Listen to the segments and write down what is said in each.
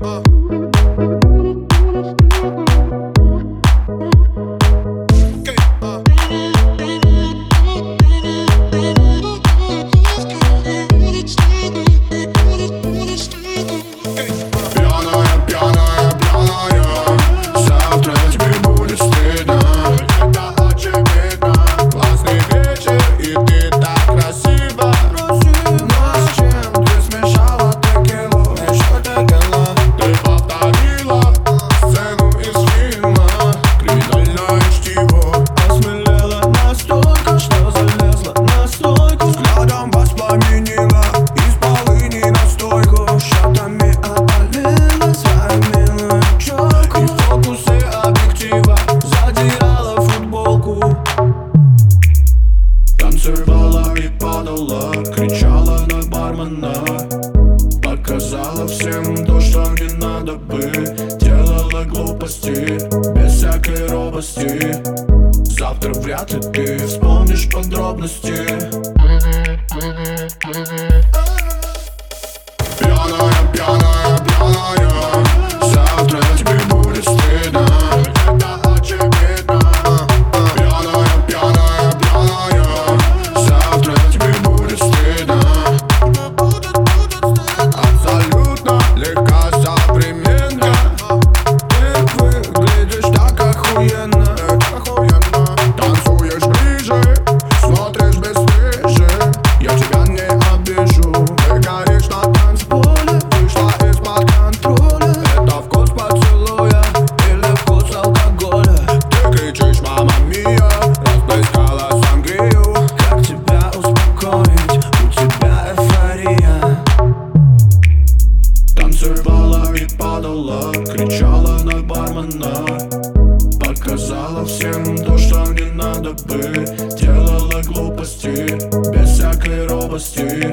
Uh. слабости Завтра вряд ли ты вспомнишь подробности. мой бармена Показала всем то, что мне надо бы Делала глупости, без всякой робости.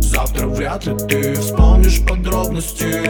Завтра вряд ли ты вспомнишь подробности.